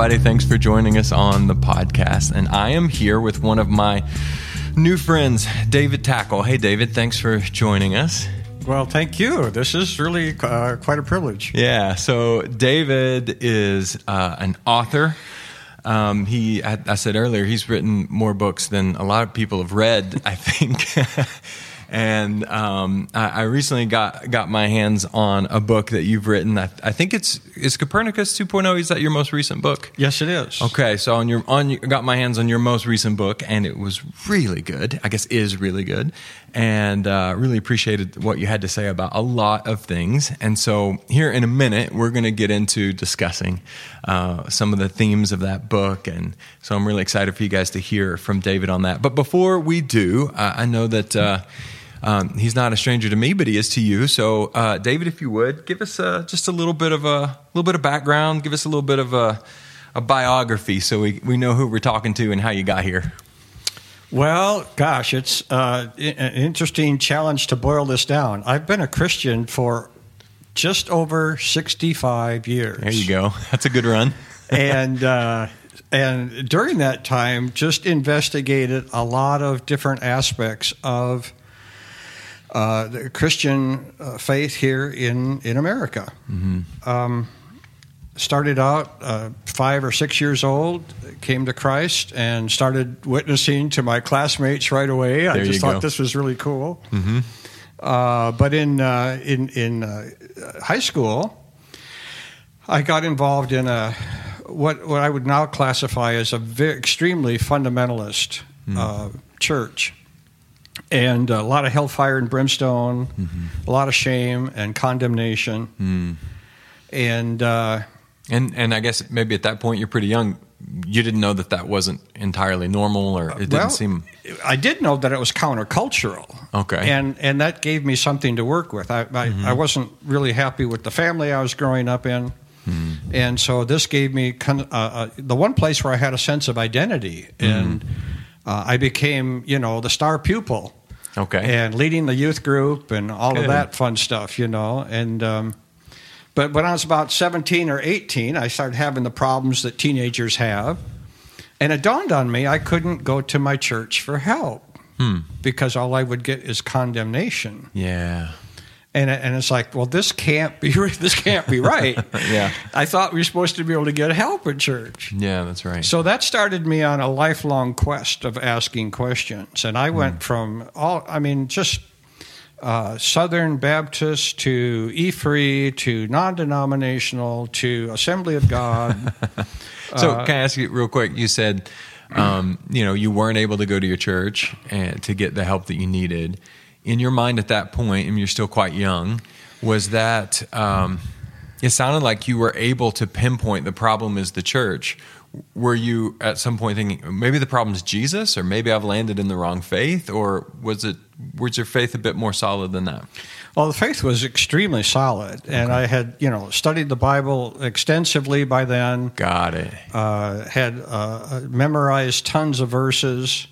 everybody. Thanks for joining us on the podcast. And I am here with one of my new friends, David Takle. Hey, David, thanks for joining us. Well, thank you. This is really uh, quite a privilege. Yeah. So, David is uh, an author. Um, he, I, I said earlier, he's written more books than a lot of people have read, I think. and um, I, I, recently got got my hands on a book that you've written. I, I, think it's is Copernicus 2.0. Is that your most recent book? Yes, it is. Okay, so on your on got my hands on your most recent book, and it was really good. I guess is really good, and uh, really appreciated what you had to say about a lot of things. And so here in a minute, we're going to get into discussing uh, some of the themes of that book, and so I'm really excited for you guys to hear from David on that. But before we do, I know that. Um, he's not a stranger to me, but he is to you. So, uh, David, if you would give us uh, just a little bit of a little bit of background, give us a little bit of a, a biography, so we we know who we're talking to and how you got here. Well, gosh, it's uh, an interesting challenge to boil this down. I've been a Christian for just over 65 years. There you go. That's a good run. and uh, and during that time, just investigated a lot of different aspects of uh, the Christian uh, faith here in in America. Mm-hmm. Um, started out uh, five or six years old, came to Christ, and started witnessing to my classmates right away. There I just thought go. this was really cool. Mm-hmm. Uh, but in uh, in in high school, I got involved in a what what I would now classify as a very, extremely fundamentalist mm. church and a lot of hellfire and brimstone, mm-hmm. a lot of shame and condemnation, mm. and uh, and and I guess maybe at that point you're pretty young. You didn't know that that wasn't entirely normal, or it didn't well, seem. I did know that it was countercultural. Okay, and and that gave me something to work with. I I, mm-hmm. I wasn't really happy with the family I was growing up in. Mm. And so this gave me uh, uh, the one place where I had a sense of identity, and mm-hmm. uh, I became, you know, the star pupil Okay. And leading the youth group and all Good. of that fun stuff, you know. And um, but when I was about 17 or 18, I started having the problems that teenagers have. And it dawned on me I couldn't go to my church for help hmm. because all I would get is condemnation. Yeah and and it's like, well, this can't be this can't be right. yeah, I thought we were supposed to be able to get help at church. Yeah, that's right. So that started me on a lifelong quest of asking questions, and I went mm. from all, I mean, just uh, Southern Baptist to E-Free to non-denominational to Assembly of God. so, uh, can I ask you real quick? You said, um, you know, you weren't able to go to your church and to get the help that you needed in your mind at that point, and you're still quite young, was that um, it sounded like you were able to pinpoint the problem is the church. Were you at some point thinking maybe the problem is Jesus, or maybe I've landed in the wrong faith, or was it was your faith a bit more solid than that? Well, the faith was extremely solid, and. I had you know studied the Bible extensively by then. Got it. Uh, had uh, memorized tons of verses.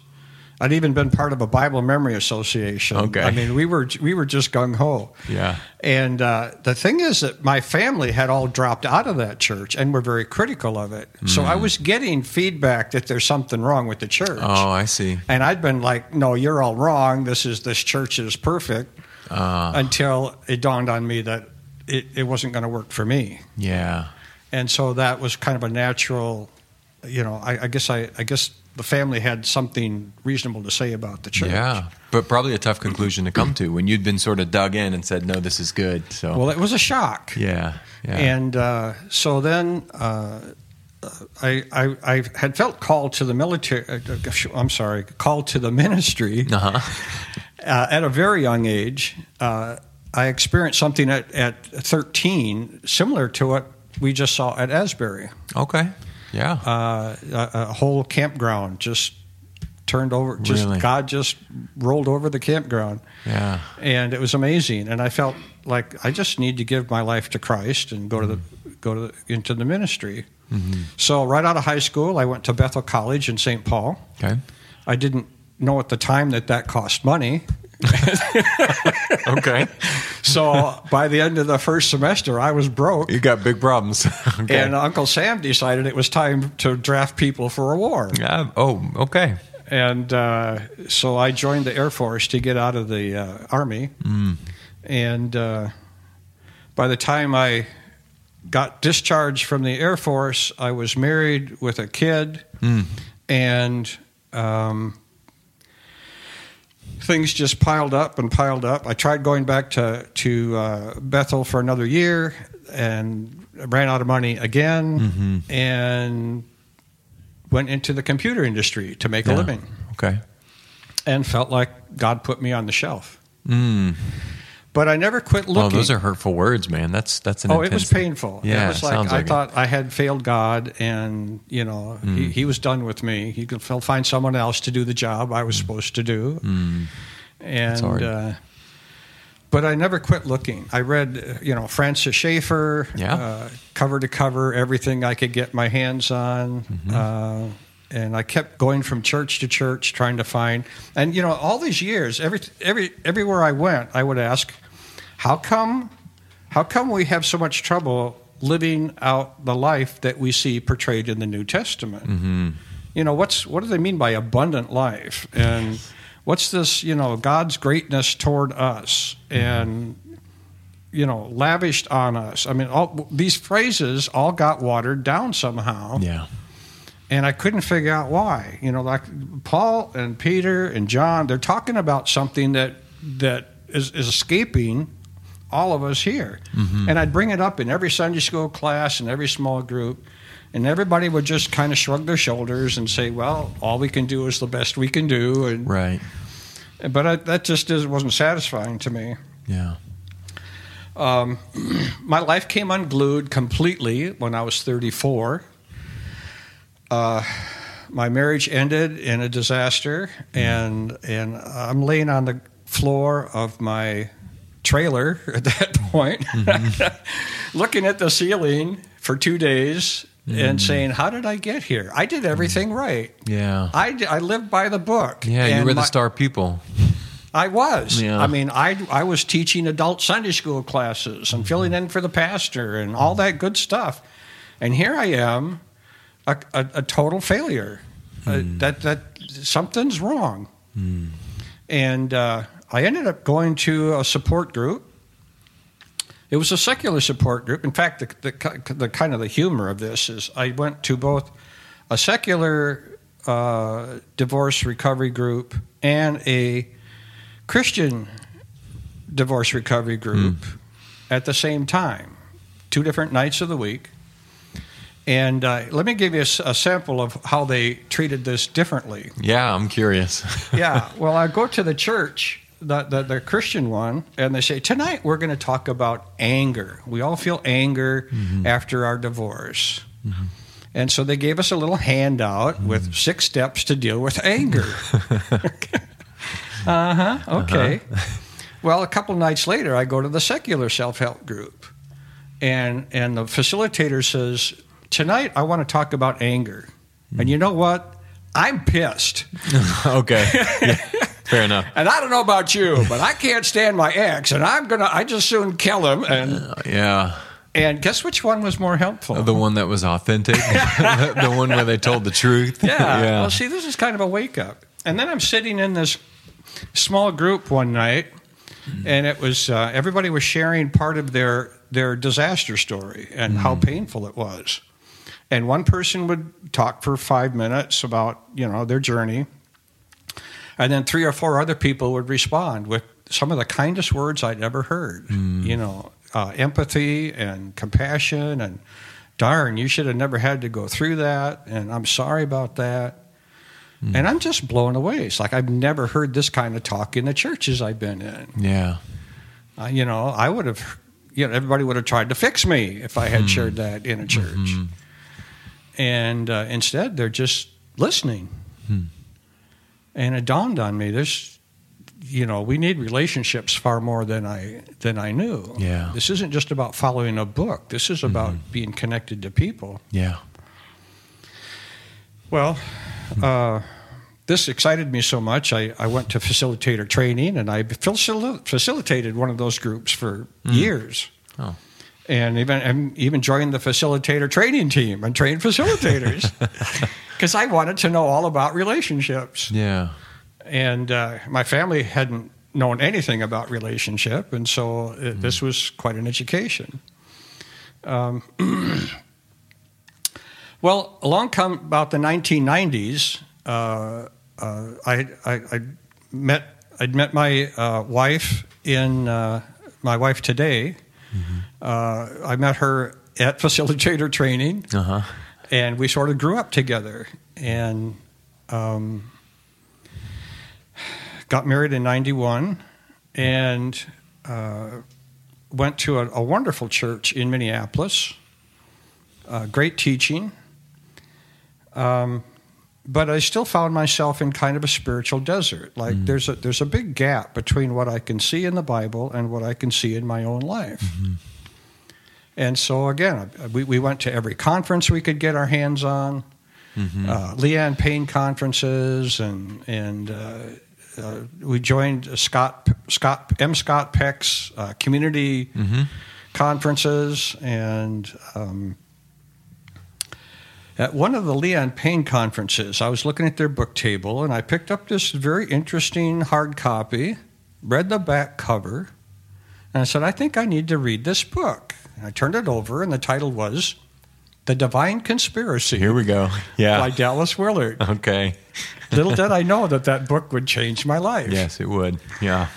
I'd even been part of a Bible Memory Association. Okay. I mean, we were we were just gung ho. Yeah. And uh, the thing is that my family had all dropped out of that church and were very critical of it. Mm. So I mm. was getting feedback that there's something wrong with the church. Oh, I see. And I'd been like, "No, you're all wrong. This is this church is perfect." Uh. Until it dawned on me that it, it wasn't going to work for me. Yeah. And so that was kind of a natural, you know. I, I guess I, I guess the family had something reasonable to say about the church. Yeah, but probably a tough conclusion to come to when you'd been sort of dug in and said, "No, this is good." So, well, it was a shock. Yeah, yeah. And uh, so then uh, I, I, I had felt called to the military. Uh, I'm sorry, called to the ministry uh-huh. Uh, at a very young age. Uh, I experienced something at, at 13 similar to what we just saw at Asbury. Okay. Yeah. Uh, a, a, whole campground just turned over. Just really? God just rolled over the campground. Yeah. And it was amazing. And I felt like I just need to give my life to Christ and go mm-hmm. to the mm-hmm. go to the, into the ministry. Mm-hmm. So right out of high school, I went to Bethel College in St. Paul. Okay. I didn't know at the time that that cost money. okay. so by the end of the first semester, I was broke. You got big problems. okay. And Uncle Sam decided it was time to draft people for a war. Yeah. Oh, okay. And uh, so I joined the Air Force to get out of the uh, Army. And uh, by the time I got discharged from the Air Force, I was married with a kid. And um, things just piled up and piled up. I tried going back to, to uh, Bethel for another year and ran out of money again and went into the computer industry to make a living Okay. and felt like God put me on the shelf. Mm. But I never quit looking. Oh, those are hurtful words, man. That's that's an Oh, it was painful. Yeah, it was like sounds I like it. thought I had failed God, and you know Mm. he, he was done with me. He could find someone else to do the job I was supposed to do, and hard. uh, but I never quit looking. I read, uh, you know, Francis Schaeffer, Yeah. uh, cover to cover, everything I could get my hands on. Mm-hmm. Uh, and I kept going from church to church, trying to find. And you know, all these years, every every everywhere I went, I would ask, "How come? How come we have so much trouble living out the life that we see portrayed in the New Testament? Mm-hmm. You know, what's what do they mean by abundant life? And what's this? You know, God's greatness toward us and you know, lavished on us. I mean, all these phrases all got watered down somehow Yeah. and I couldn't figure out why. You know, like Paul and Peter and John, they're talking about something that that is, is escaping all of us here. Mm-hmm. And I'd bring it up in every Sunday school class and every small group, and everybody would just kind of shrug their shoulders and say, "Well, all we can do is the best we can do." And Right. but I, that just is, wasn't satisfying to me. Yeah. Um, my life came unglued completely when I was 34. Uh, my marriage ended in a disaster, mm-hmm. and and I'm laying on the floor of my trailer at that point, mm-hmm. looking at the ceiling for two days and mm-hmm. saying, "How did I get here? I did everything mm-hmm. right. Yeah. I, I lived by the book. Yeah, you And were the my- star pupil. I was. Yeah. I mean, I I was teaching adult Sunday school classes and filling in for the pastor and all that good stuff, and here I am, a, a, a total failure. Uh, hmm. that that something's wrong, hmm. and uh, I ended up going to a support group. It was a secular support group. In fact, the, the, the kind of the humor of this is I went to both a secular uh, divorce recovery group and a Christian divorce recovery group at the same time, two different nights of the week. And uh, let me give you a sample of how they treated this differently. Yeah, I'm curious. yeah, well, I go to the church, the, the, the Christian one, and they say, Tonight we're going to talk about anger. We all feel anger mm-hmm. after our divorce. Mm-hmm. And so they gave us a little handout mm-hmm. with six steps to deal with anger. uh huh. Okay. Uh-huh. Well, a couple nights later, I go to the secular self help group, and and the facilitator says, "Tonight, I want to talk about anger." And mm. you know what? I'm pissed, okay. Yeah, fair enough. and I don't know about you, but I can't stand my ex, and I'm gonna. I just soon kill him. And Yeah. and guess which one was more helpful? The one that was authentic, the, one where they told the truth. Yeah. yeah. Well, see, this is kind of a wake up. And then I'm sitting in this small group one night, and it was uh, everybody was sharing part of their their disaster story and how painful it was. And one person would talk for five minutes about you know their journey, and then three or four other people would respond with some of the kindest words I'd ever heard. You know, uh, empathy and compassion, and darn, you should have never had to go through that, and I'm sorry about that. And I'm just blown away. It's like I've never heard this kind of talk in the churches I've been in. yeah. Uh, you know, I would have, you know, everybody would have tried to fix me if I had shared that in a church. And uh, instead, they're just listening. And it dawned on me: there's, you know, we need relationships far more than I than I knew. Yeah. This isn't just about following a book. This is about being connected to people. Yeah. Well, uh, this excited me so much. I, I went to facilitator training and I facil- facilitated one of those groups for years. Oh. And even and even joined the facilitator training team and trained facilitators because I wanted to know all about relationships. Yeah. And uh, my family hadn't known anything about relationship, and so it, this was quite an education. Um, well, along come about the 1990s, uh, uh, I, I, I met I'd met my uh, wife in uh, my wife today. Uh, I met her at facilitator training, Uh huh. and we sort of grew up together. And um, got married in 91 and uh, went to a, a wonderful church in minneapolis uh, great teaching. Um, but i still found myself in kind of a spiritual desert. Like there's a there's a big gap between what i can see in the bible and what i can see in my own life and so again, we, we went to every conference we could get our hands on, uh, Leanne Payne conferences, and and uh, uh, we joined Scott Scott M. Scott Peck's uh, community conferences, and um, at one of the Leanne Payne conferences, I was looking at their book table, and I picked up this very interesting hard copy, read the back cover, and I said, I think I need to read this book. I turned it over, and the title was The Divine Conspiracy Here we go. Yeah. By Dallas Willard. Okay. Little did I know that that book would change my life. Yes, it would. Yeah.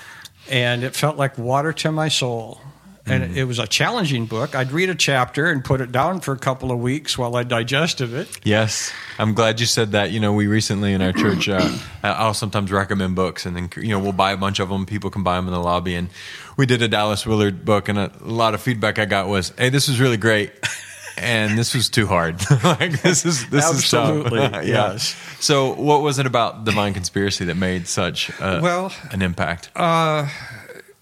And it felt like water to my soul. And mm-hmm. it was a challenging book. I'd read a chapter and put it down for a couple of weeks while I digested it. Yes, I'm glad you said that. You know, we recently in our church, uh, I'll sometimes recommend books, and then you know we'll buy a bunch of them. People can buy them in the lobby, and we did a Dallas Willard book, and a, lot of feedback I got was, "Hey, this was really great." And this was too hard. like this is this Absolutely, is tough. yeah. yes. So, what was it about Divine Conspiracy that made such a, Well, an impact? Uh,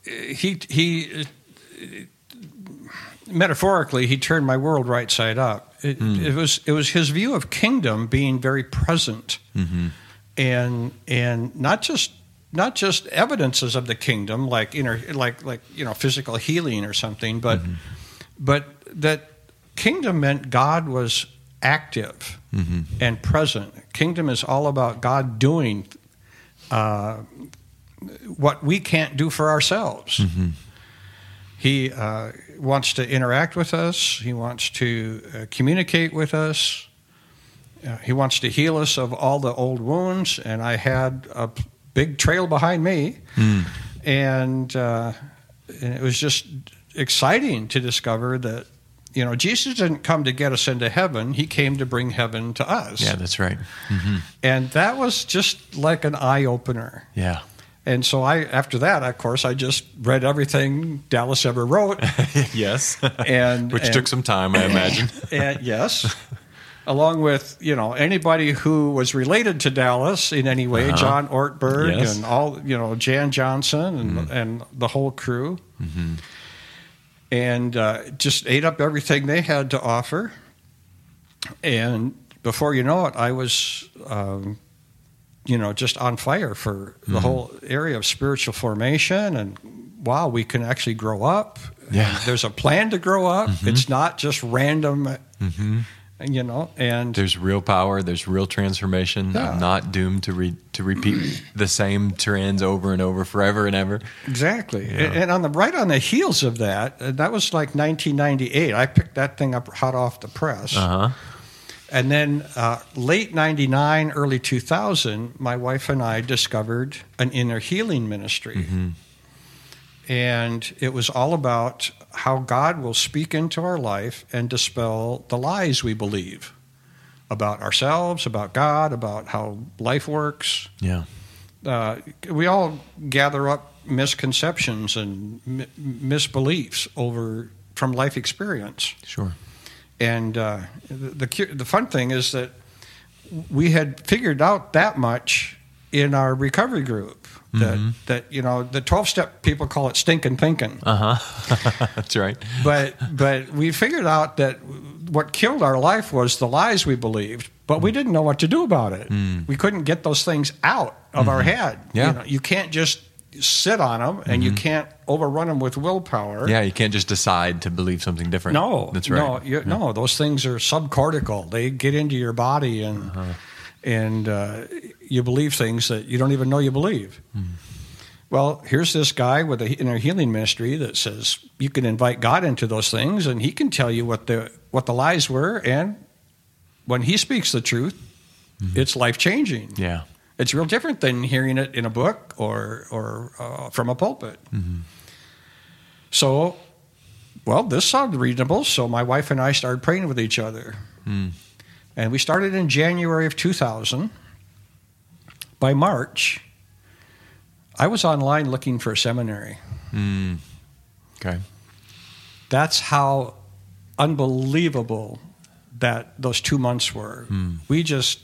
he he metaphorically he turned my world right side up. It, hmm. it was it was his view of kingdom being very present, mm-hmm. and and not just not just evidences of the kingdom like inner like like you know physical healing or something, but mm-hmm. but that kingdom meant God was active mm-hmm. and present. Kingdom is all about God doing uh, what we can't do for ourselves. He uh, wants to interact with us. He wants to uh, communicate with us. Uh, he wants to heal us of all the old wounds. And I had a big trail behind me, and, uh, and it was just exciting to discover that you know Jesus didn't come to get us into heaven. He came to bring heaven to us. yeah, that's right. And that was just like an eye opener. Yeah. And so I, after that, of course, I just read everything Dallas ever wrote, yes. and Which and- took some time, I imagine. and yes, along with you know anybody who was related to Dallas in any way, John Ortberg Yes. and all you know Jan Johnson and and the whole crew, and uh, just ate up everything they had to offer. And before you know it, I was. Um, you know, just on fire for the whole area of spiritual formation, and wow, we can actually grow up. Yeah. And there's a plan to grow up. It's not just random, you know. And There's real power. There's real transformation. Yeah. I'm not doomed to re- to repeat the same trends over and over forever and ever. exactly, and, and on the right on the heels of that, uh, that was like 1998. I picked that thing up hot off the press. Uh huh. And then uh, late 99, early 2000, my wife and I discovered an inner healing ministry. And it was all about how God will speak into our life and dispel the lies we believe about ourselves, about God, about how life works. Yeah. Uh, we all gather up misconceptions and mi- misbeliefs over from life experience. Sure. And uh, the, the the fun thing is that we had figured out that much in our recovery group. That that you know the twelve step people call it stinking thinking, Uh huh. That's right. but but we figured out that what killed our life was the lies we believed. but we didn't know what to do about it. We couldn't get those things out of our head. Yeah. You, know, you can't just sit on them, and you can't overrun them with willpower. Yeah, you can't just decide to believe something different. No, that's right. No, you, no, those things are subcortical. They get into your body, and Uh-huh. and uh, you believe things that you don't even know you believe. Hmm. Well, here's this guy with a, in a healing ministry that says you can invite God into those things, and He can tell you what the what the lies were, and when He speaks the truth, it's life changing. Mm-hmm. Yeah. It's real different than hearing it in a book or or uh, from a pulpit. So, well, this sounded reasonable. So my wife and I started praying with each other, and we started in January of 2000. By March, I was online looking for a seminary. Mm. Okay. That's how unbelievable that those two months were. We just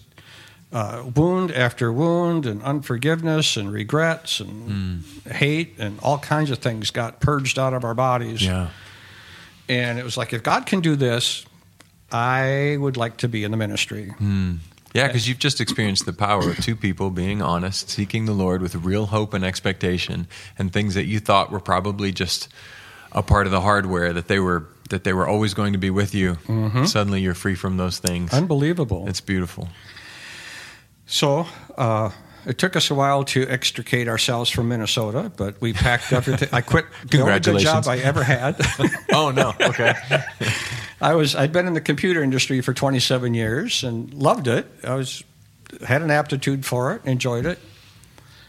uh, wound after wound, and unforgiveness, and regrets, and hmm. hate, and all kinds of things got purged out of our bodies. Yeah. And it was like, if God can do this, I would like to be in the ministry. Hmm. Yeah, because you've just experienced the power of two people being honest, seeking the Lord with real hope and expectation, and things that you thought were probably just a part of the hardware that they were that they were always going to be with you. Mm-hmm. Suddenly, you're free from those things. Unbelievable. It's beautiful. So uh, it took us a while to extricate ourselves from Minnesota, but we packed everything. I quit the only good job I ever had. Oh no. Okay. I was I'd been in the computer industry for 27 years and loved it. I was had an aptitude for it, enjoyed it.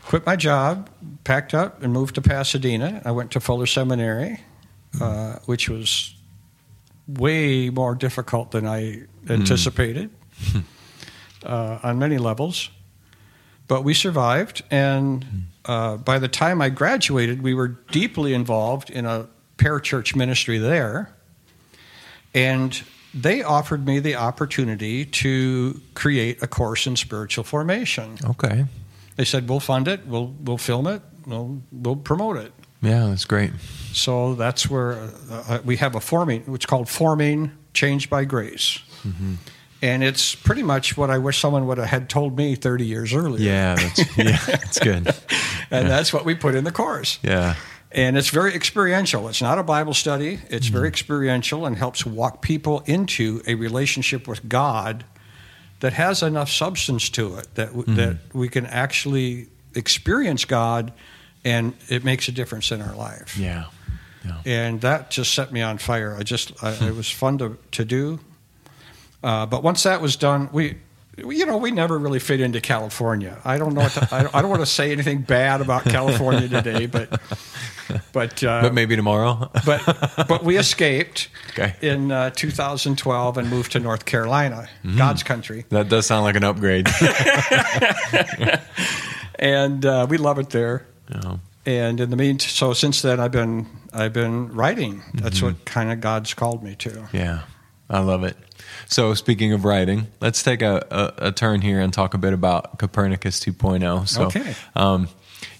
Quit my job, packed up, and moved to Pasadena. I went to Fuller Seminary, uh, which was way more difficult than I anticipated uh, on many levels. But we survived, and uh, by the time I graduated, we were deeply involved in a parachurch ministry there. And they offered me the opportunity to create a course in spiritual formation. Okay. They said, "We'll fund it. We'll we'll film it. We'll we'll promote it." Yeah, that's great. So that's where uh, we have a forming, which is called Forming Changed by Grace. And it's pretty much what I wish someone would have had told me 30 years earlier. Yeah, that's yeah, that's good. And that's what we put in the course. Yeah. And it's very experiential. It's not a Bible study. It's very mm-hmm. experiential and helps walk people into a relationship with God that has enough substance to it that w- that mm-hmm. we can actually experience God, and it makes a difference in our life. Yeah. Yeah. And that just set me on fire. I just I, it was fun to to do. Uh, but once that was done, we. You know, we never really fit into California. I don't know. What to, I, don't, I don't want to say anything bad about California today, but but uh, But maybe tomorrow. but but we escaped Okay. in uh, 2012 and moved to North Carolina, God's country, That does sound like an upgrade. and uh, we love it there. Yeah. And in the mean, so since then I've been I've been writing. That's what kind of God's called me to. Yeah, I love it. So, speaking of writing, let's take a, a, a turn here and talk a bit about Copernicus 2.0. So, Okay. um,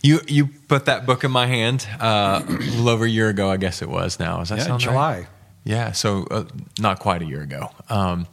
you you put that book in my hand uh, a little over a year ago, I guess it was. Now, does that Yeah, sound right? July. Yeah, so uh, not quite a year ago. Um,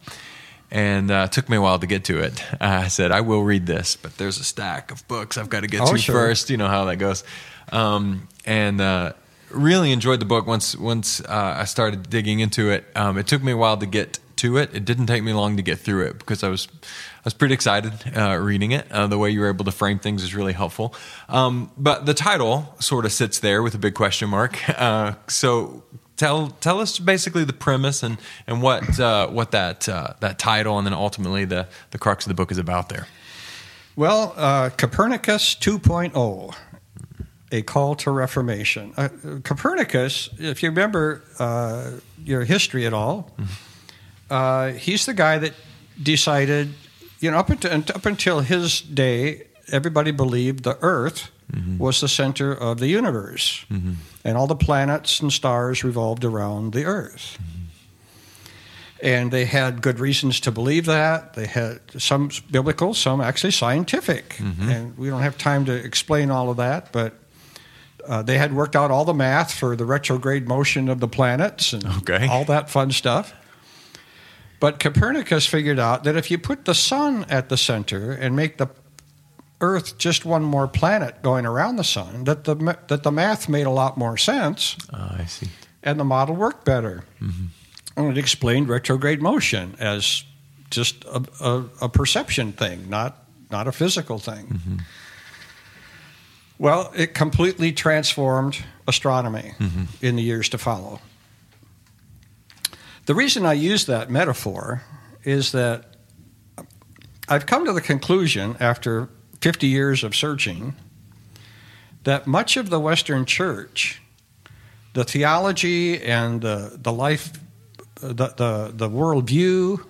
and uh, it took me a while to get to it. I said, I will read this, but there's a stack of books I've got to get Oh, to sure. first. You know how that goes. Um, and uh, really enjoyed the book once once uh, I started digging into it. Um, it took me a while to get to it. It didn't take me long to get through it because I was I was pretty excited uh, reading it. Uh, the way you were able to frame things is really helpful. Um, but the title sort of sits there with a big question mark. Uh, so tell tell us basically the premise and and what uh, what that uh, that title and then ultimately the the crux of the book is about there. Well, uh, Copernicus 2.0, a call to reformation. Uh, Copernicus, if you remember uh, your history at all, uh, he's the guy that decided, you know, up until, up until his day, everybody believed the Earth was the center of the universe, and all the planets and stars revolved around the Earth. And they had good reasons to believe that. They had some biblical, some actually scientific. And we don't have time to explain all of that, but uh, they had worked out all the math for the retrograde motion of the planets and Okay. all that fun stuff. But Copernicus figured out that if you put the sun at the center and make the Earth just one more planet going around the sun, that the that the math made a lot more sense Ah, I see. and the model worked better. Mm-hmm. And it explained retrograde motion as just a, a, a perception thing, not not a physical thing. Mm-hmm. Well, it completely transformed astronomy mm-hmm. in the years to follow. The reason I use that metaphor is that I've come to the conclusion after 50 years of searching that much of the Western Church, the theology and the, the life, the, the, the worldview,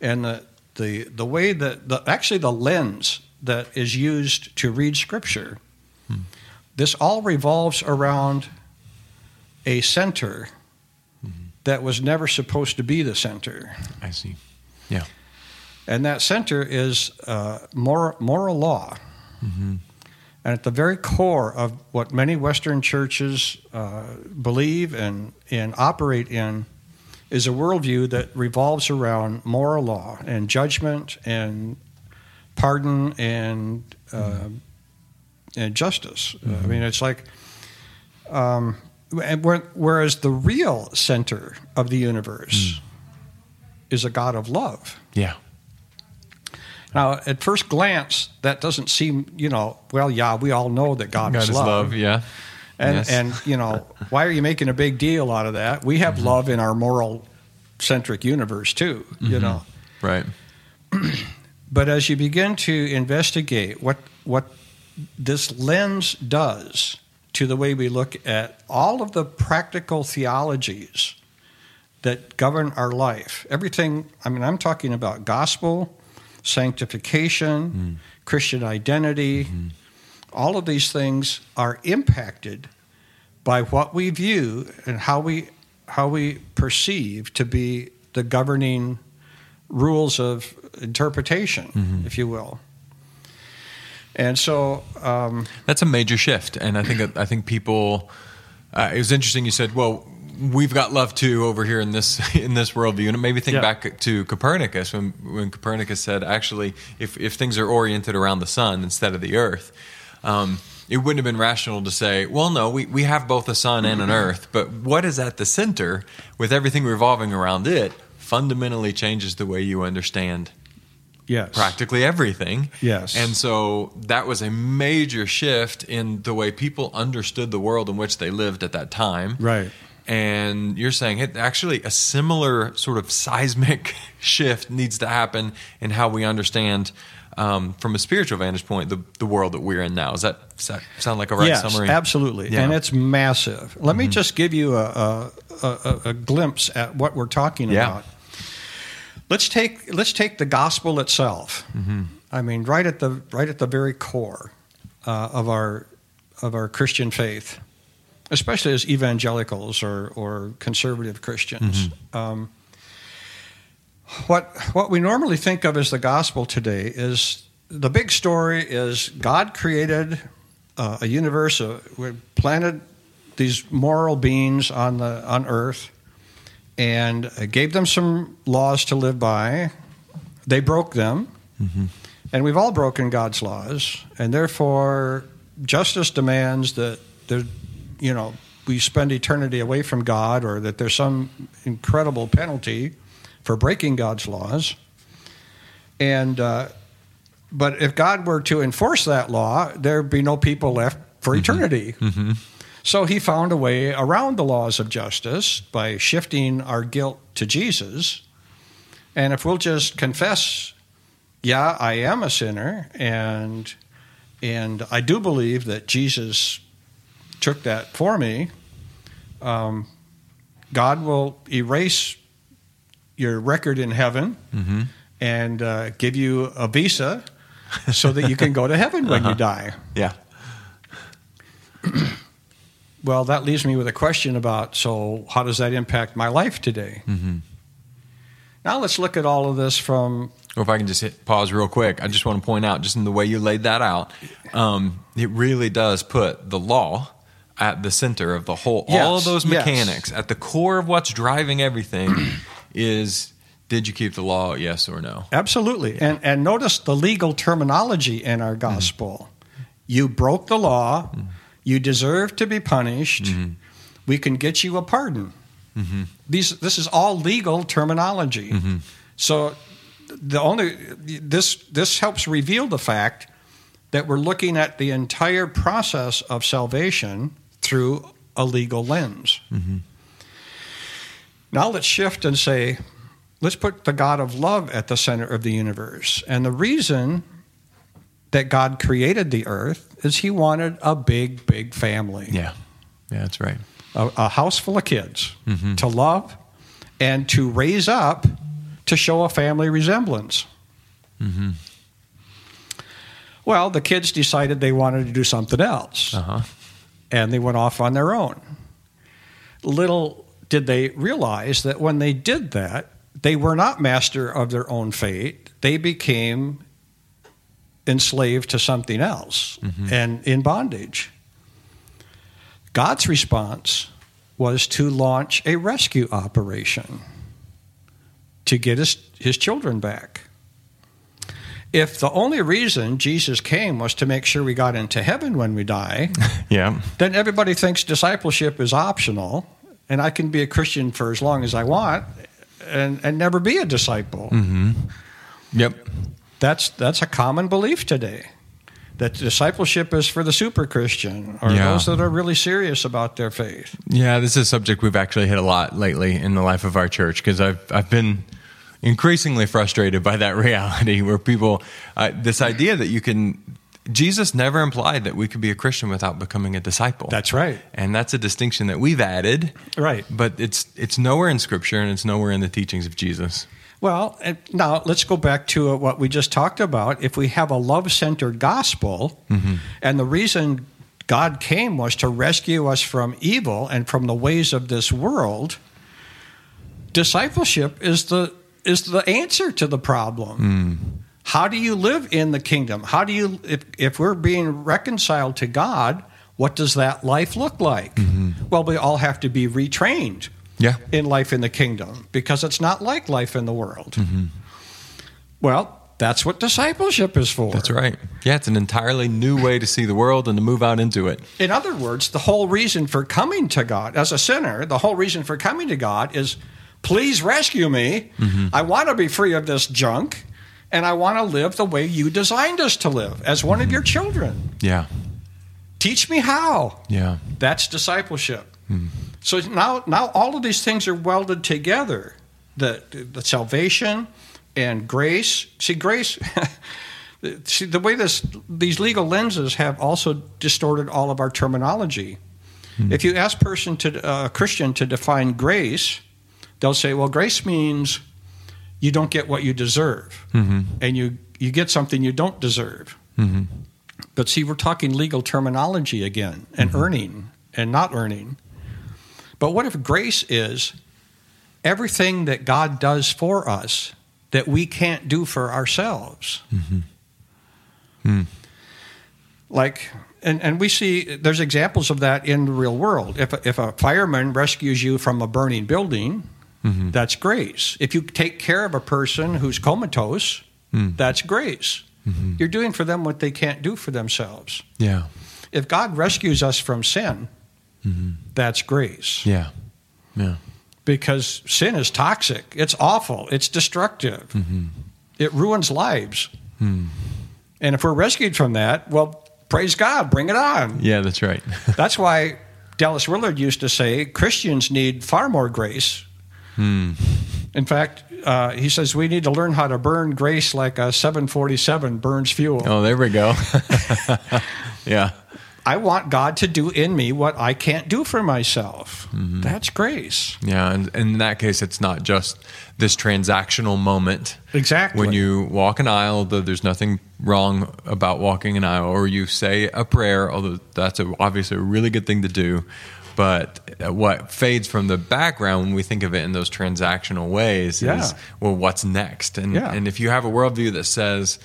and the, the, the way that, the, actually, the lens that is used to read Scripture, hmm. this all revolves around a center that was never supposed to be the center. I see. Yeah. And that center is uh, moral, moral law. And at the very core of what many Western churches uh, believe and, and operate in is a worldview that revolves around moral law and judgment and pardon and, uh, and justice. I mean, it's like, um, whereas the real center of the universe hmm. is a God of love. Yeah. Now, at first glance, that doesn't seem, you know, well, yeah, we all know that God, God is love. love. Yeah. And, Yes. and, you know, why are you making a big deal out of that? We have mm-hmm. love in our moral centric universe, too, you mm-hmm. know. Right. But as you begin to investigate what, what this lens does to the way we look at all of the practical theologies that govern our life, everything, I mean, I'm talking about gospel, sanctification, mm-hmm. Christian identity, mm-hmm. all of these things are impacted by what we view and how we how we perceive to be the governing rules of interpretation, mm-hmm. if you will. And so, um, That's a major shift, and I think I think people. Uh, it was interesting. You said, "Well, we've got love too over here in this in this worldview," and it made me think Yeah. back to Copernicus when when Copernicus said, "Actually, if if things are oriented around the sun instead of the Earth." Um, it wouldn't have been rational to say, well, no, we, we have both a sun and an earth, but what is at the center with everything revolving around it fundamentally changes the way you understand yes, practically everything. Yes. And so that was a major shift in the way people understood the world in which they lived at that time. Right. And you're saying it actually a similar sort of seismic shift needs to happen in how we understand um, from a spiritual vantage point the, the world that we're in now. Does that, does that sound like a right yes, summary? absolutely, Yeah. Mm-hmm. and it's massive. Let me just give you a, a, a, a glimpse at what we're talking Yeah. about. Let's take let's take the gospel itself. Mm-hmm. I mean, right at the right at the very core uh, of our of our Christian faith, especially as evangelicals or or conservative Christians. Mm-hmm. Um, what what we normally think of as the gospel today is the big story is God created uh, a universe, uh, we planted these moral beings on the on Earth, and gave them some laws to live by. They broke them, mm-hmm. and we've all broken God's laws, and therefore justice demands that there, you know, we spend eternity away from God, or that there's some incredible penalty for breaking God's laws. And uh, but if God were to enforce that law, there'd be no people left for mm-hmm. eternity. Mm-hmm. So he found a way around the laws of justice by shifting our guilt to Jesus. And if we'll just confess, yeah, I am a sinner, and and I do believe that Jesus took that for me, um, God will erase your record in heaven Mm-hmm. and uh, give you a visa so that you can go to heaven when you die. Yeah. Well, that leaves me with a question about so, how does that impact my life today? Mm-hmm. Now, let's look at all of this from Or if I can just hit pause real quick, I just want to point out, just in the way you laid that out, um, it really does put the law at the center of the whole. all of Yes, those yes. mechanics at the core of what's driving everything is Did you keep the law? Yes or no? Absolutely. And and notice the legal terminology in our gospel. You broke the law. You deserve to be punished. Mm-hmm. We can get you a pardon. Mm-hmm. These this is all legal terminology. Mm-hmm. So the only this this helps reveal the fact that we're looking at the entire process of salvation through a legal lens. Now let's shift and say, let's put the God of love at the center of the universe. And the reason that God created the earth is he wanted a big, big family, Yeah. Yeah, that's right. a, a house full of kids to love and to raise up to show a family resemblance. Well, the kids decided they wanted to do something else Uh huh. and they went off on their own. Little did they realize that when they did that, they were not master of their own fate. They became enslaved to something else mm-hmm. and in bondage. God's response was to launch a rescue operation to get his, his children back. If the only reason Jesus came was to make sure we got into heaven when we die, Yeah. then everybody thinks discipleship is optional and I can be a Christian for as long as I want and, and never be a disciple. Mm-hmm. Yep. That's that's a common belief today. That discipleship is for the super Christian or Yeah. those that are really serious about their faith. Yeah, this is a subject we've actually hit a lot lately in the life of our church because I've I've been increasingly frustrated by that reality where people uh, this idea that you can Jesus never implied that we could be a Christian without becoming a disciple. That's right. and that's a distinction that we've added. Right. But it's it's nowhere in Scripture and it's nowhere in the teachings of Jesus. Well, and now let's go back to uh, what we just talked about. If we have a love centered gospel, mm-hmm. and the reason God came was to rescue us from evil and from the ways of this world, discipleship is the is the answer to the problem. Mm. How do you live in the kingdom? How do you if if we're being reconciled to God, what does that life look like? Mm-hmm. Well, we all have to be retrained Yeah. in life in the kingdom because it's not like life in the world. Mm-hmm. Well, that's what discipleship is for. That's right. Yeah, it's an entirely new way to see the world and to move out into it. In other words, the whole reason for coming to God as a sinner, the whole reason for coming to God is please rescue me. Mm-hmm. I want to be free of this junk and I want to live the way you designed us to live as one Mm-hmm. of your children. Yeah. Teach me how. Yeah. That's discipleship. Hmm. So now, now all of these things are welded together: the the salvation and grace. See, grace. see, the way this these legal lenses have also distorted all of our terminology. Hmm. If you ask person to uh, a Christian to define grace, they'll say, "Well, grace means you don't get what you deserve, mm-hmm. and you you get something you don't deserve." Mm-hmm. But see, we're talking legal terminology again, and mm-hmm. earning and not earning. But what if grace is everything that God does for us that we can't do for ourselves? Mm-hmm. Hmm. Like, and, and we see there's examples of that in the real world. If a, if a fireman rescues you from a burning building, mm-hmm. that's grace. If you take care of a person who's comatose, hmm. that's grace. Mm-hmm. You're doing for them what they can't do for themselves. Yeah. If God rescues us from sin, that's grace. Yeah. Yeah. Because sin is toxic, it's awful, it's destructive, mm-hmm. it ruins lives. Hmm. And if we're rescued from that, well, praise God, bring it on. Yeah, that's right. That's why Dallas Willard used to say Christians need far more grace. Hmm. In fact, uh, he says we need to learn how to burn grace like a 747 burns fuel. oh, there we go. yeah. I want God to do in me what I can't do for myself. That's grace. Yeah, and, and in that case, it's not just this transactional moment. Exactly. When you walk an aisle, though there's nothing wrong about walking an aisle, or you say a prayer, although that's a, obviously a really good thing to do. But what fades from the background when we think of it in those transactional ways Yeah. is, well, what's next? And, Yeah. and if you have a worldview that says,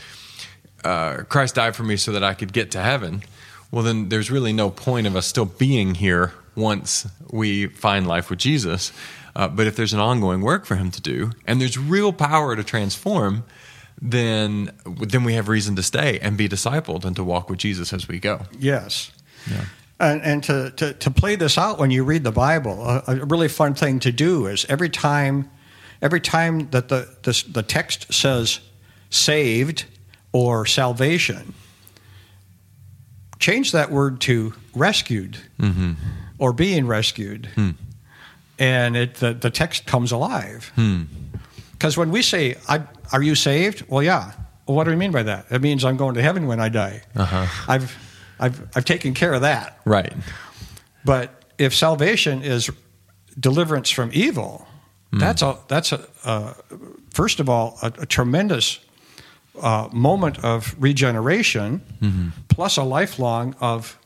uh, Christ died for me so that I could get to heaven, well, then there's really no point of us still being here once we find life with Jesus. Uh, but if there's an ongoing work for him to do, and there's real power to transform, then then we have reason to stay and be discipled and to walk with Jesus as we go. Yes. Yeah. And, and to, to, to play this out when you read the Bible, a, a really fun thing to do is every time, every time that the, this, the text says saved or salvation, change that word to rescued Mm-hmm. or being rescued. Hmm. And it, the, the text comes alive. Hmm. Because when we say, I, Are you saved? Well, yeah. Well, what do we mean by that? It means I'm going to heaven when I die. Uh-huh. I've, I've, I've taken care of that. Right. But if salvation is deliverance from evil, that's a that's a, uh, first of all a, a tremendous uh, moment of regeneration, plus a lifelong of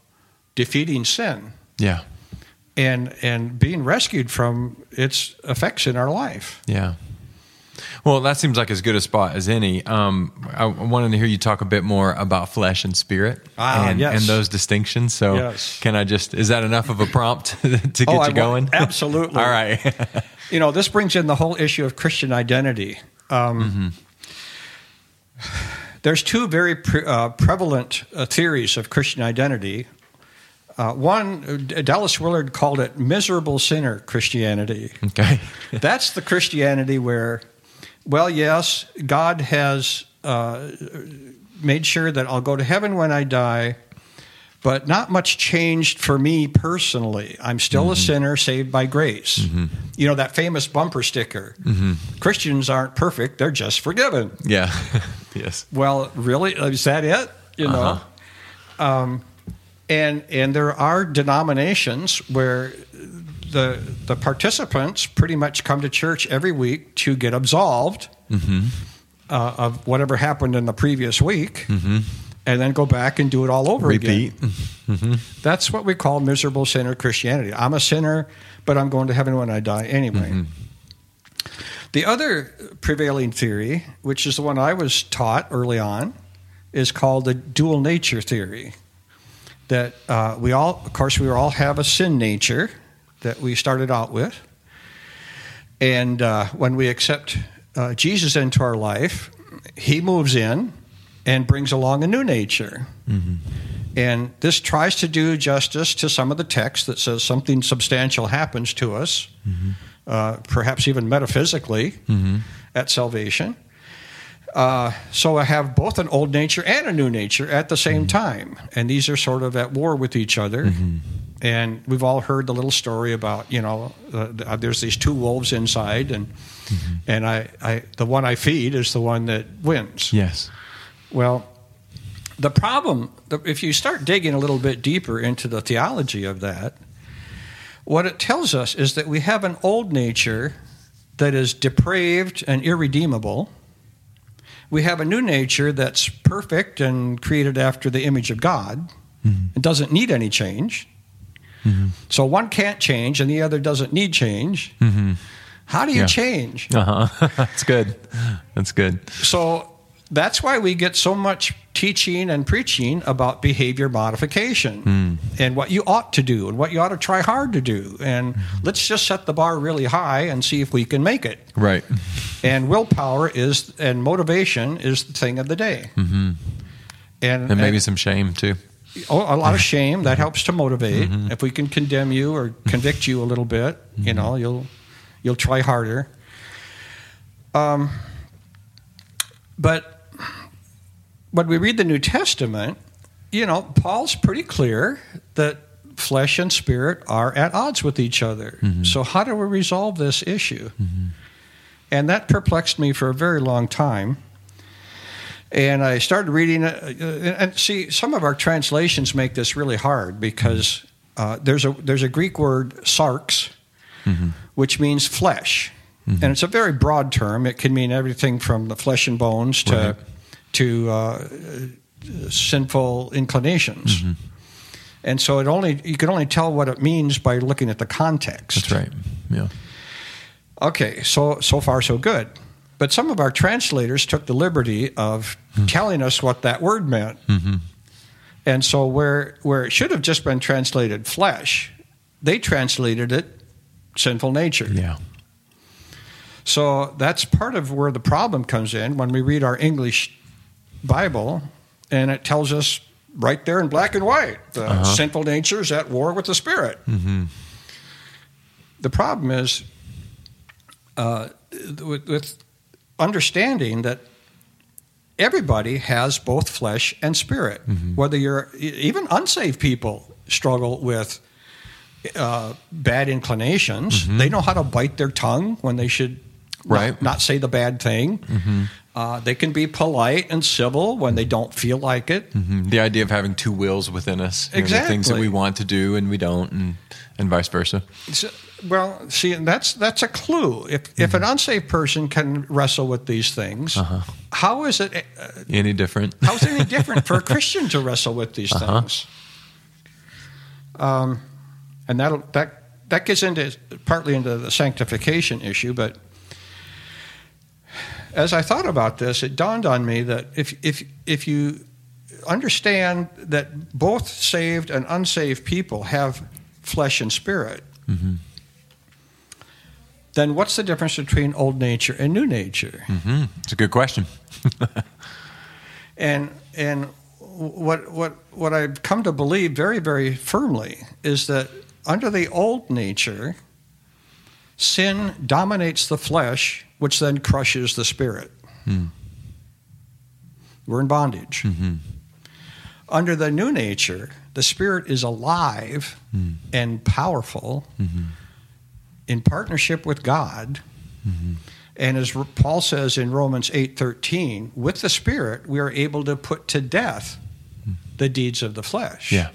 defeating sin Yeah. and and being rescued from its effects in our life. Yeah. Well, that seems like as good a spot as any. Um, I wanted to hear you talk a bit more about flesh and spirit Ah, and, yes. and those distinctions. So, Yes. can I just, is that enough of a prompt to get Oh, you want- going? absolutely. All right. You know, this brings in the whole issue of Christian identity. Um, There's two very pre- uh, prevalent uh, theories of Christian identity. Uh, one, uh, Dallas Willard called it miserable sinner Christianity. okay. That's the Christianity where, well, yes, God has uh, made sure that I'll go to heaven when I die, but not much changed for me personally. I'm still a sinner saved by grace. You know, that famous bumper sticker Christians aren't perfect, they're just forgiven. Yeah. yes. Well, really? Is that it? You know? Uh-huh. Um, and, and there are denominations where the, the participants pretty much come to church every week to get absolved Mm-hmm. uh, of whatever happened in the previous week and then go back and do it all over Repeat. again. That's what we call miserable sinner Christianity. I'm a sinner, but I'm going to heaven when I die anyway. The other prevailing theory, which is the one I was taught early on, is called the dual nature theory. That uh, we all, of course, we all have a sin nature that we started out with. And uh, when we accept uh, Jesus into our life, he moves in and brings along a new nature. And this tries to do justice to some of the text that says something substantial happens to us, uh, perhaps even metaphysically, at salvation. Uh, so I have both an old nature and a new nature at the same time, and these are sort of at war with each other. And we've all heard the little story about you know uh, there's these two wolves inside, and and I, I the one I feed is the one that wins. Yes. Well, the problem, if you start digging a little bit deeper into the theology of that, what it tells us is that we have an old nature that is depraved and irredeemable. We have a new nature that's perfect and created after the image of God mm-hmm. and doesn't need any change. Mm-hmm. So one can't change and the other doesn't need change. Mm-hmm. How do you Yeah. change? Uh huh. That's good. That's good. So that's why we get so much teaching and preaching about behavior modification and what you ought to do and what you ought to try hard to do. And let's just set the bar really high and see if we can make it. Right. And willpower is, and motivation is the thing of the day. Mm-hmm. And, And maybe some shame too. oh, a lot of shame that helps to motivate. If we can condemn you or convict you a little bit, you know, you'll you'll try harder. Um, but when we read the New Testament, you know, Paul's pretty clear that flesh and spirit are at odds with each other. Mm-hmm. So how do we resolve this issue? Mm-hmm. And that perplexed me for a very long time. And I started reading it. uh, uh And see, some of our translations make this really hard because mm-hmm. uh, there's a there's a Greek word sarx, which means flesh, and it's a very broad term. It can mean everything from the flesh and bones to Right. To uh, sinful inclinations. Mm-hmm. And so it only you can only tell what it means by looking at the context. That's right. Yeah. Okay, so so far so good. But some of our translators took the liberty of hmm. telling us what that word meant. Mm-hmm. And so where where it should have just been translated flesh, they translated it sinful nature. Yeah. So that's part of where the problem comes in when we read our English Bible and it tells us right there in black and white the Uh-huh. sinful nature is at war with the spirit. Mm-hmm. The problem is uh, with, with understanding that everybody has both flesh and spirit. Mm-hmm. Whether you're even unsaved people struggle with uh, bad inclinations. They know how to bite their tongue when they should Mm-hmm. Right. Mm-hmm. not, say the bad thing. Uh, they can be polite and civil when they don't feel like it. Mhm. The idea of having two wills within us, you know, things that we want to do and we don't, and and vice versa. So- well, see, that's that's a clue. If if an unsafe person can wrestle with these things, how is it? Uh, Any different? How is it any different for a Christian to wrestle with these Uh-huh. things? Um, and that that that gets into partly into the sanctification issue, but as I thought about this, it dawned on me that if if if you understand that both saved and unsaved people have flesh and spirit, then what's the difference between old nature and new nature? hmm It's a good question. And and what what what I've come to believe very very firmly is that under the old nature, sin dominates the flesh, which then crushes the spirit. Hmm. We're in bondage. Mm-hmm. Under the new nature, the spirit is alive hmm. and powerful mm-hmm. in partnership with God. Mm-hmm. And as Paul says in Romans 8:13, with the spirit we are able to put to death hmm. the deeds of the flesh. Yeah.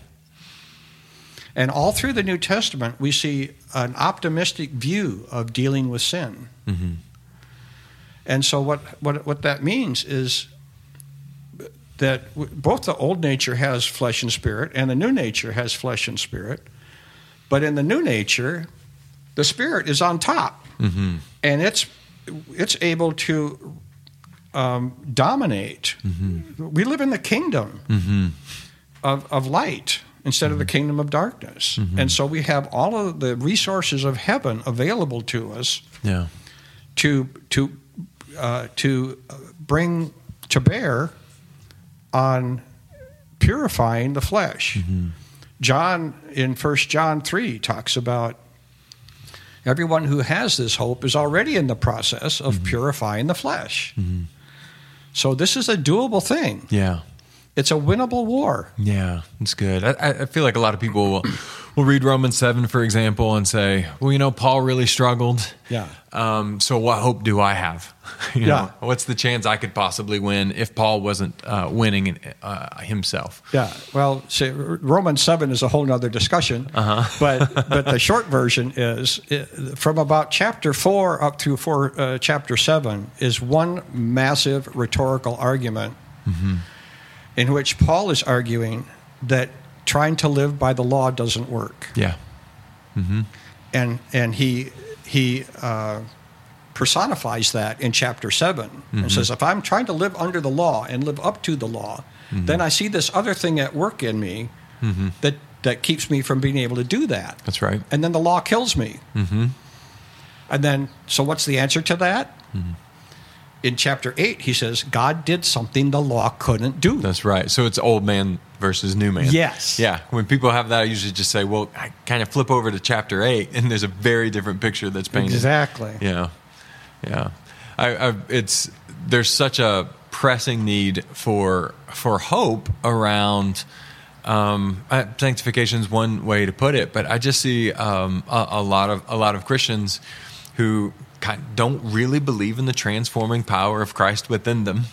And all through the New Testament we see an optimistic view of dealing with sin. Mhm. And so what what what that means is that both the old nature has flesh and spirit and the new nature has flesh and spirit. But in the new nature, the spirit is on top. Hmm and it's it's able to um, dominate. We live in the kingdom hmm of, of light instead of the kingdom of darkness, and so we have all of the resources of heaven available to us Yeah. to to uh, to bring to bear on purifying the flesh. Mm-hmm. John in First John three talks about everyone who has this hope is already in the process of mm-hmm. purifying the flesh. Mm-hmm. So this is a doable thing. Yeah. It's a winnable war. Yeah, it's good. I- I feel like a lot of people will, will read Romans 7, for example, and say, well, you know, Paul really struggled. Yeah. Um, so what hope do I have? you Yeah. know, what's the chance I could possibly win if Paul wasn't uh, winning uh, himself? Yeah, well, see, Romans seven is a whole other discussion. Uh-huh. but but the short version is from about chapter four up through four, uh, chapter seven is one massive rhetorical argument Mm-hmm. in which Paul is arguing that trying to live by the law doesn't work, Yeah. Mm-hmm. and and he he. Uh, personifies that in chapter 7 and mm-hmm. says if i'm trying to live under the law and live up to the law mm-hmm. then i see this other thing at work in me that that keeps me from being able to do that That's right. and then the law kills me Mm-hmm. and then so what's the answer to that in chapter 8 he says god did something the law couldn't do That's right. So it's old man versus new man. Yes. Yeah. When people have that, I usually just say, well, I kind of flip over to chapter 8, and there's a very different picture that's painted. exactly Yeah, yeah. I, I, it's there's such a pressing need for for hope around. Um, uh, sanctification is one way to put it, but I just see um, a, a lot of a lot of Christians who don't really believe in the transforming power of Christ within them,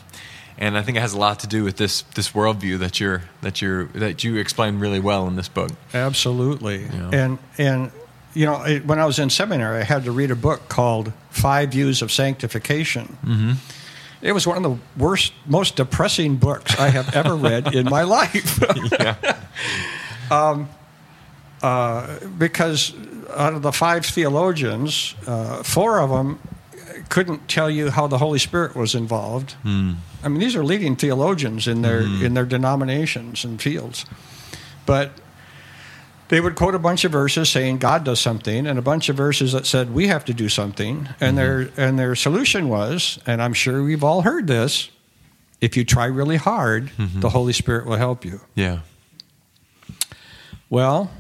and I think it has a lot to do with this this worldview that you're that you're that you explain really well in this book. Absolutely. Yeah. And and you know, it, when I was in seminary, I had to read a book called Five Views of Sanctification. Mm-hmm. It was one of the worst, most depressing books I have ever read in my life. Yeah, because out of the five theologians, uh, four of them couldn't tell you how the Holy Spirit was involved. Hmm. I mean, these are leading theologians in their hmm. in their denominations and fields, but they would quote a bunch of verses saying God does something, and a bunch of verses that said we have to do something. And their hmm. and their solution was, and I'm sure we've all heard this: if you try really hard, the Holy Spirit will help you. Yeah. Well,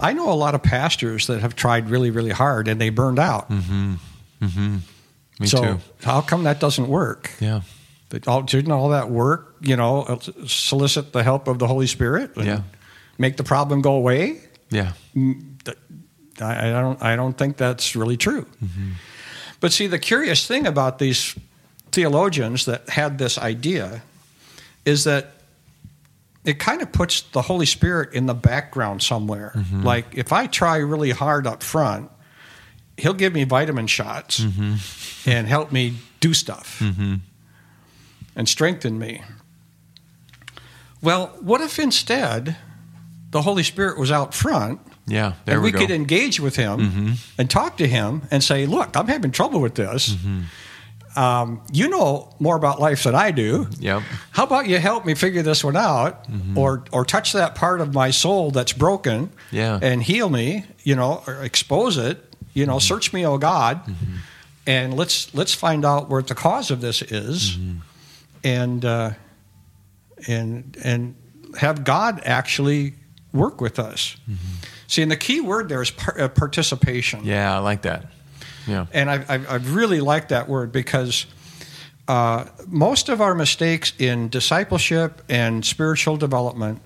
I know a lot of pastors that have tried really, really hard and they burned out. Mm-hmm. Mm-hmm. Me so too. how come that doesn't work? Yeah. That all, didn't all that work, you know, uh, solicit the help of the Holy Spirit and Yeah. make the problem go away? Yeah. Mm, I, I don't. I don't think that's really true. Mm-hmm. But see, the curious thing about these theologians that had this idea is that it kind of puts the Holy Spirit in the background somewhere. Mm-hmm. Like if I try really hard up front, He'll give me vitamin shots mm-hmm. and help me do stuff mm-hmm. and strengthen me. Well, what if instead the Holy Spirit was out front? Yeah. There and we, we, could engage with him and talk to him and say, "Look, I'm having trouble with this. Um, you know more about life than I do. Yep. How about you help me figure this one out, or or touch that part of my soul that's broken, Yeah. and heal me. You know, or expose it. You know, search me, oh God, and let's let's find out where the cause of this is, and uh, and and have God actually work with us. See, and the key word there is par- uh, participation. Yeah, I like that. Yeah. And I, I, I really like that word because uh, most of our mistakes in discipleship and spiritual development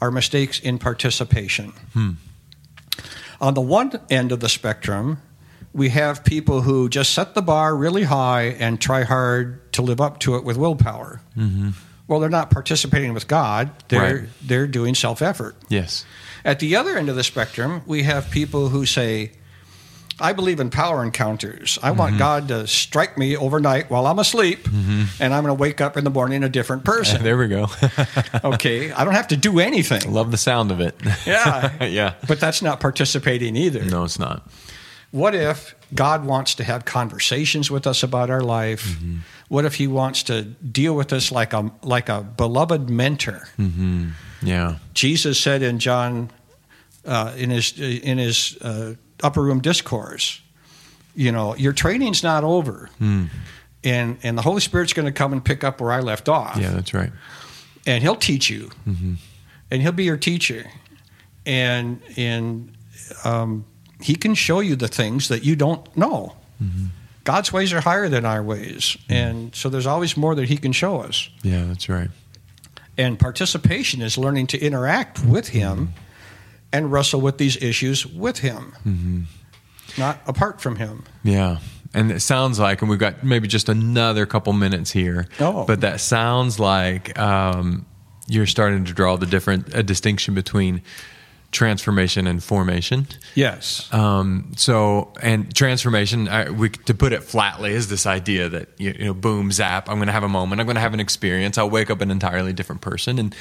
are mistakes in participation. On the one end of the spectrum, we have people who just set the bar really high and try hard to live up to it with willpower. Well, they're not participating with God; they're Right. they're doing self effort. Yes. At the other end of the spectrum, we have people who say, I believe in power encounters. I want God to strike me overnight while I'm asleep, and I'm going to wake up in the morning a different person. There we go. okay, I don't have to do anything. Love the sound of it. Yeah. yeah. But that's not participating either. No, it's not. What if God wants to have conversations with us about our life? What if He wants to deal with us like a like a beloved mentor? Yeah. Jesus said in John, uh, in his in his uh, upper room discourse, you know, your training's not over, hmm. and and the Holy Spirit's going to come and pick up where I left off, Yeah, that's right. and He'll teach you, mm-hmm. and He'll be your teacher, and and um, He can show you the things that you don't know. Mm-hmm. God's ways are higher than our ways, mm. and so there's always more that He can show us. Yeah, that's right. and participation is learning to interact with him mm-hmm. And wrestle with these issues with him not apart from him Yeah. And it sounds like, and we've got maybe just another couple minutes here, Oh. but that sounds like um, you're starting to draw the different a distinction between transformation and formation. yes Um, so, and transformation, I, we, to put it flatly, is this idea that you, you know, boom, zap. I'm going to have a moment. I'm going to have an experience. I'll wake up an entirely different person. And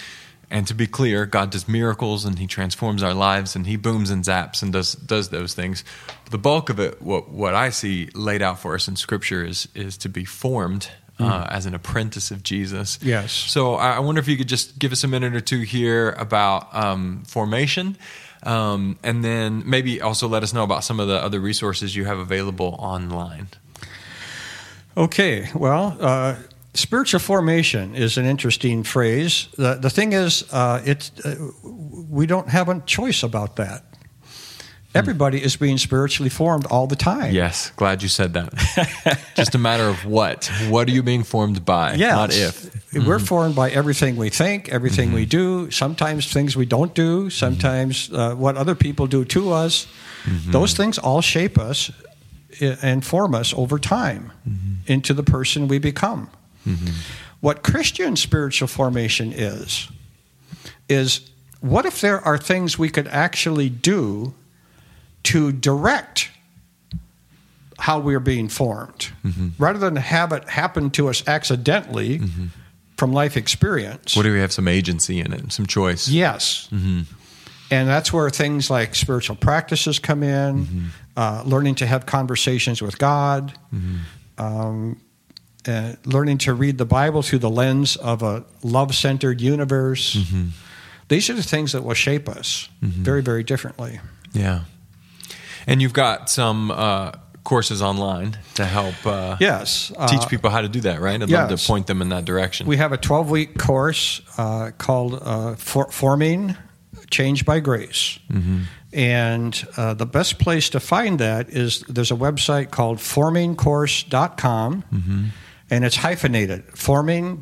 and to be clear, God does miracles and He transforms our lives and He booms and zaps and does does those things. The bulk of it, what what I see laid out for us in Scripture, is is to be formed. Uh, as an apprentice of Jesus. Yes. So I I wonder if you could just give us a minute or two here about um, formation, um, and then maybe also let us know about some of the other resources you have available online. okay well uh, spiritual formation is an interesting phrase the, the thing is uh, it's uh, we don't have a choice about that hmm. everybody is being spiritually formed all the time Yes, glad you said that. just a matter of what. What are you being formed by? Yeah, not if. We're mm-hmm. formed by everything we think, everything we mm-hmm. do. Sometimes things we don't do. Mm-hmm. Sometimes uh, what other people do to us. Those things all shape us uh, and form us over time into the person we become. Mm-hmm. What Christian spiritual formation is is what if there are things we could actually do to direct how we're being formed mm-hmm. rather than have it happen to us accidentally mm-hmm. from life experience. What do we have some agency in it, some choice? yes. And that's where things like spiritual practices come in, uh, learning to have conversations with God, um, uh, learning to read the Bible through the lens of a love centered universe. these are the things that will shape us very, very differently. Yeah. And you've got some uh, courses online to help uh, Yes. uh, teach people how to do that, right? I'd love to point them in that direction. We have a 12 week course uh, called uh, For- Forming Change by Grace. And uh, the best place to find that is there's a website called formingcourse.com, and it's hyphenated forming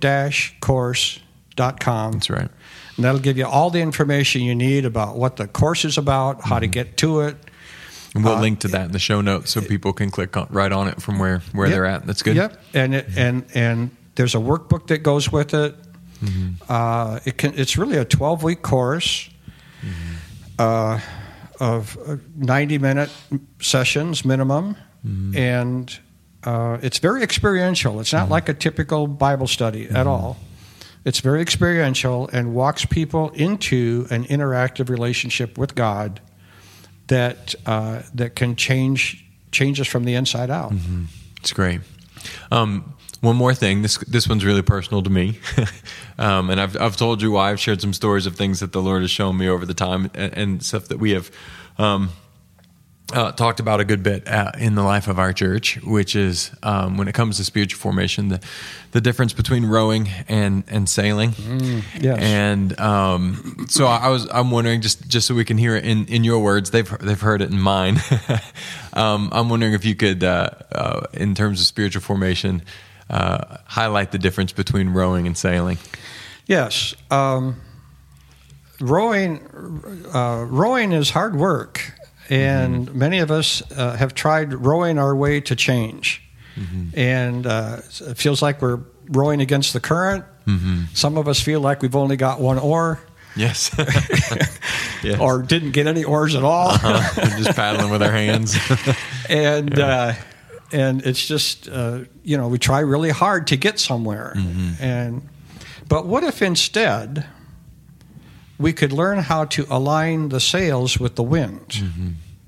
course.com. That's right. And that'll give you all the information you need about what the course is about, how to get to it. And we'll Uh, link to that in the show notes so people can click on, right on it from where, where Yep. they're at. That's good. Yep, and it, and and there's a workbook that goes with it. Uh, it can. It's really a 12 week course uh, of uh, 90 minute sessions minimum, and uh, it's very experiential. It's not like a typical Bible study at all. It's very experiential and walks people into an interactive relationship with God that uh, that can change change us from the inside out. It's great. Um, one more thing. This this one's really personal to me, um, and I've I've told you why. I've shared some stories of things that the Lord has shown me over the time, and, and stuff that we have um, uh, talked about a good bit uh, in the life of our church, which is um, when it comes to spiritual formation, the the difference between rowing and and sailing. yes. And um, so I was I'm wondering just just so we can hear it in, in your words. They've they've heard it in mine. um, I'm wondering if you could, uh, uh, in terms of spiritual formation, uh, highlight the difference between rowing and sailing. Yes, um, rowing uh, rowing is hard work, and many of us uh, have tried rowing our way to change, and uh, it feels like we're rowing against the current. Some of us feel like we've only got one oar, Yes. yes. or didn't get any oars at all, Uh-huh. Just paddling with our hands. and uh, and it's just uh, you know we try really hard to get somewhere, and but what if instead we could learn how to align the sails with the wind?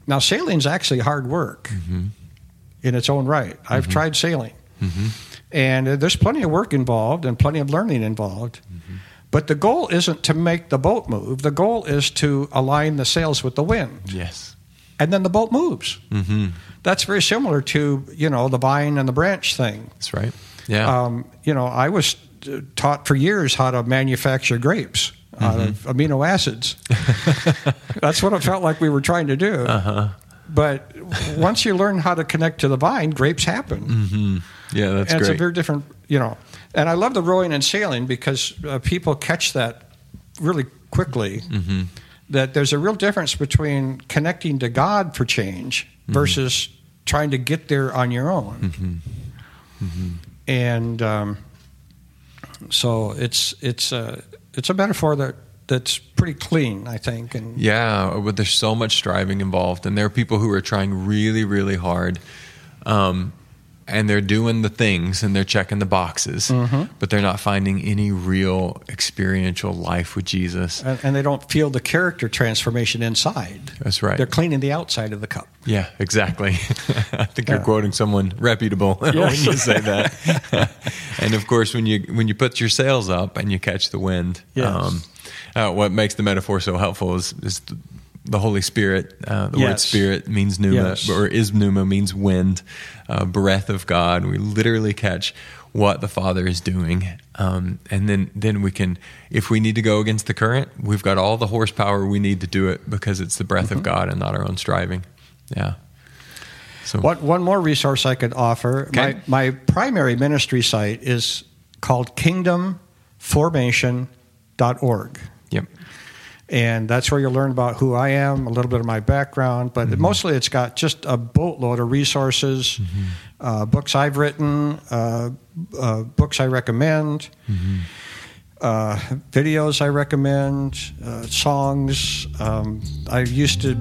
Now sailing's actually hard work in its own right. I've tried sailing, and uh, there's plenty of work involved and plenty of learning involved. But the goal isn't to make the boat move. The goal is to align the sails with the wind yes. and then the boat moves. hmm That's very similar to you know the vine and the branch thing. That's right. Yeah. Um, you know, I was taught for years how to manufacture grapes out of amino acids. That's what it felt like we were trying to do. uh-huh. But once you learn how to connect to the vine, grapes happen. hmm Yeah, that's and it's a very different, you know. And I love the rowing and sailing because uh, people catch that really quickly. hmm That there's a real difference between connecting to God for change versus trying to get there on your own. And um, so it's it's a it's a metaphor that that's pretty clean, I think. And Yeah, but there's so much striving involved, and there are people who are trying really, really hard, um, and they're doing the things and they're checking the boxes, Mm-hmm. but they're not finding any real experiential life with Jesus. and, and they don't feel the character transformation inside. That's right. They're cleaning the outside of the cup. Yeah, exactly. I think you're quoting someone reputable when you say that. and of course, when you when you put your sails up and you catch the wind, Yes. uh, what makes the metaphor so helpful is, is the, the Holy Spirit. Uh, the word Spirit means pneuma, Yes. or is pneuma means wind, uh, breath of God. We literally catch what the Father is doing, um, and then then we can, if we need to go against the current, we've got all the horsepower we need to do it because it's the breath of God and not our own striving. Yeah. So What, one more resource I could offer. Okay. My, my primary ministry site is called kingdomformation.org. Yep. And that's where you'll learn about who I am, a little bit of my background, but mostly it's got just a boatload of resources, uh, books I've written, uh, uh, books I recommend, uh, videos I recommend, uh, songs. Um, I used to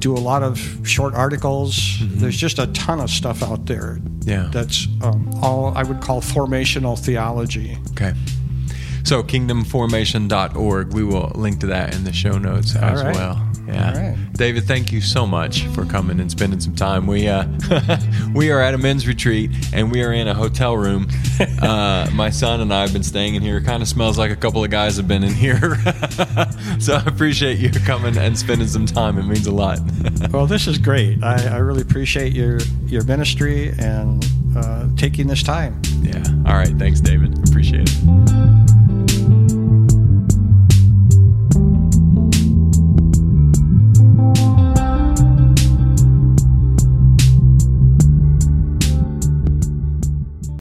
do a lot of short articles. There's just a ton of stuff out there Yeah. that's um, all I would call formational theology. Okay. So kingdomformation.org. We will link to that in the show notes as right. well. Yeah. All right. David, thank you so much for coming and spending some time. We uh, we are at a men's retreat and we are in a hotel room. Uh, my son and I have been staying in here. It kind of smells like a couple of guys have been in here. so I appreciate you coming and spending some time. It means a lot. Well, this is great. I, I really appreciate your your ministry and uh, taking this time. yeah. All right. Thanks, David. Appreciate it.